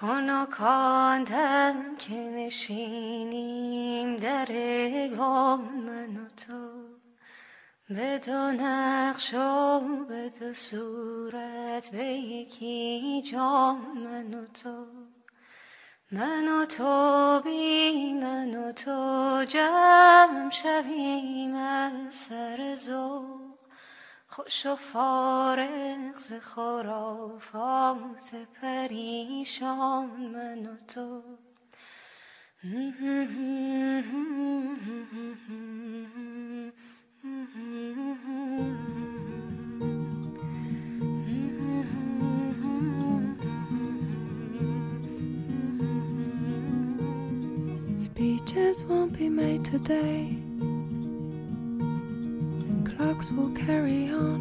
خانکاندم که نشینیم در ایوان من و تو. به دو نقش و به دو صورت به یکی جان من و تو. من و تو بی من و تو جمع شویم از سر زور. و فارغ ز خرافات پریشان من و تو Speeches won't be made today clocks will carry on.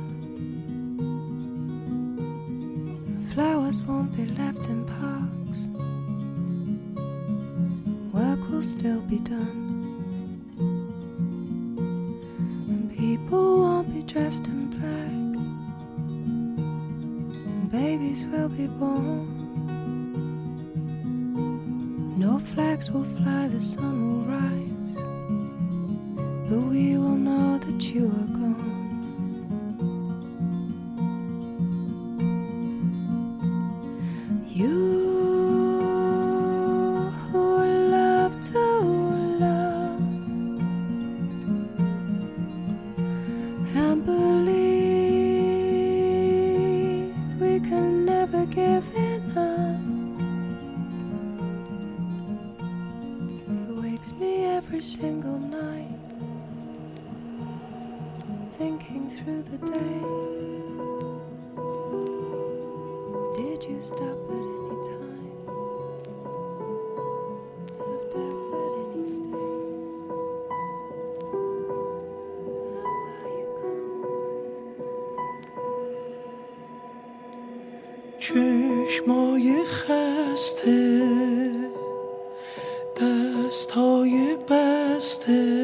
Flowers won't be left in parks. Work will still be done. And people won't be dressed in black. And babies will be born. No flags will fly, the sun will rise. But we will know that you are gone. You who love to love and believe we can never give enough. It wakes me every single night. چشمای خسته دستای بسته.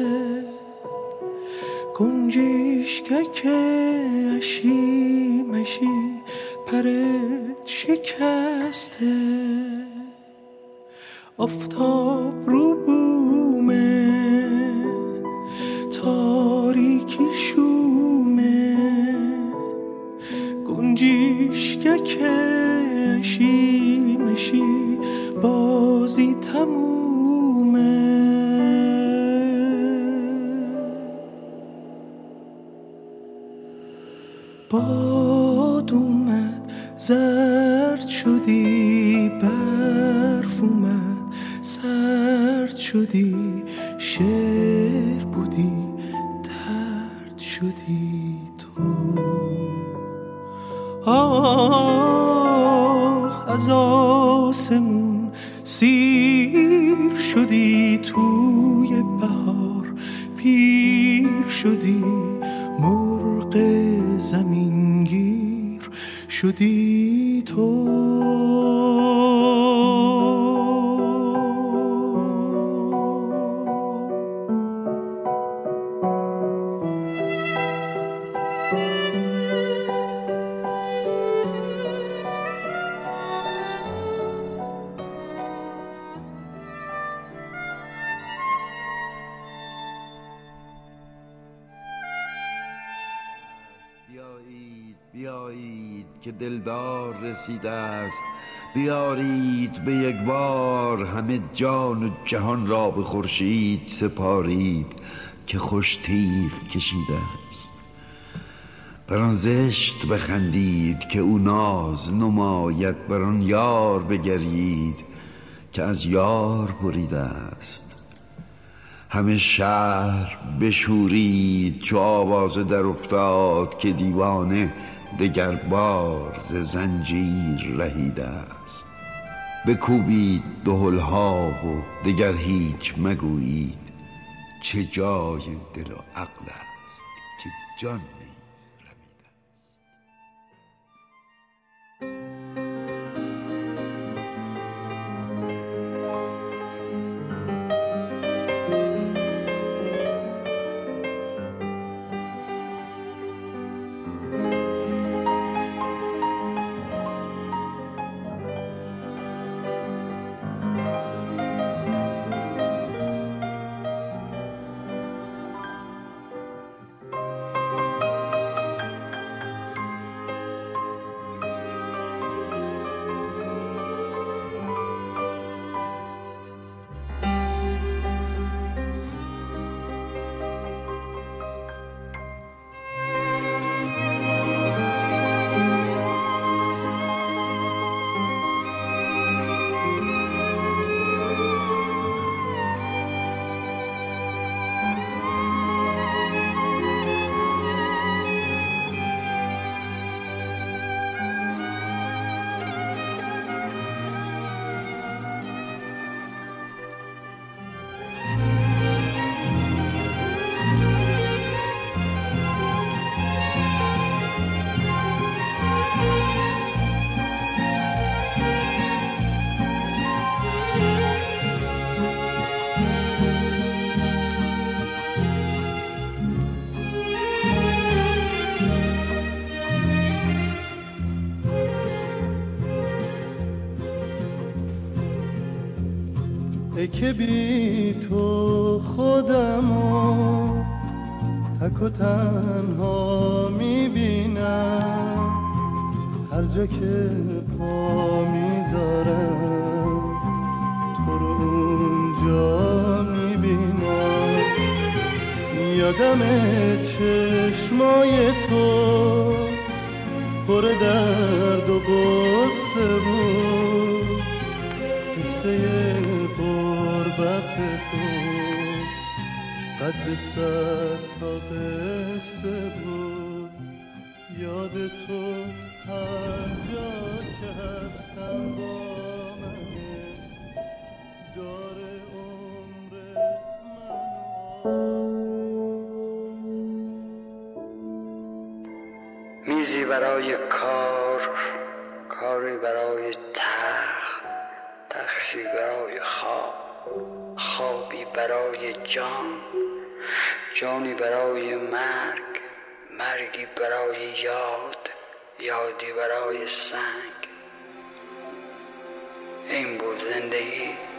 گنجیشکک اشی پرت شکسته. آفتاب رو بومه تاریکی شومه. گنجیشکک اشی مشی بازی تمومه. باد شدی برف اومد سرد شدی شعر بودی درد شدی تو. آه از آسمون سیر شدی توی بهار پیر شدی مرغ زمینگیر شدی تو. بیایید که دلدار رسیده است. بیارید به یک بار همه جان و جهان را به خورشید سپارید که خوش تیغ کشیده است. بر آن زشت بخندید که او ناز نماید. بر آن یار بگرید که از یار بریده است. همه شهر بشورید چو آوازه در افتاد که دیوانه دگر بار ز زنجیر رهیده است. بکوبید دهلها و دگر هیچ مگویید چه جای دل و عقل است که جان نیز که بی تو خودمو تک و تنها می‌بینم. هر جا که پا می‌ذارم تو رو اونجا می‌بینم. یادم چشمای تو پر قد سر تا قصه بود یاد تو هر جا که هستم با منه داره عمر میزی برای کار کاری برای تخت تخشی برای خواب خوابی برای جان. جانی برای مرگ مرگی برای یاد یادی برای سنگ. این بود زندگی.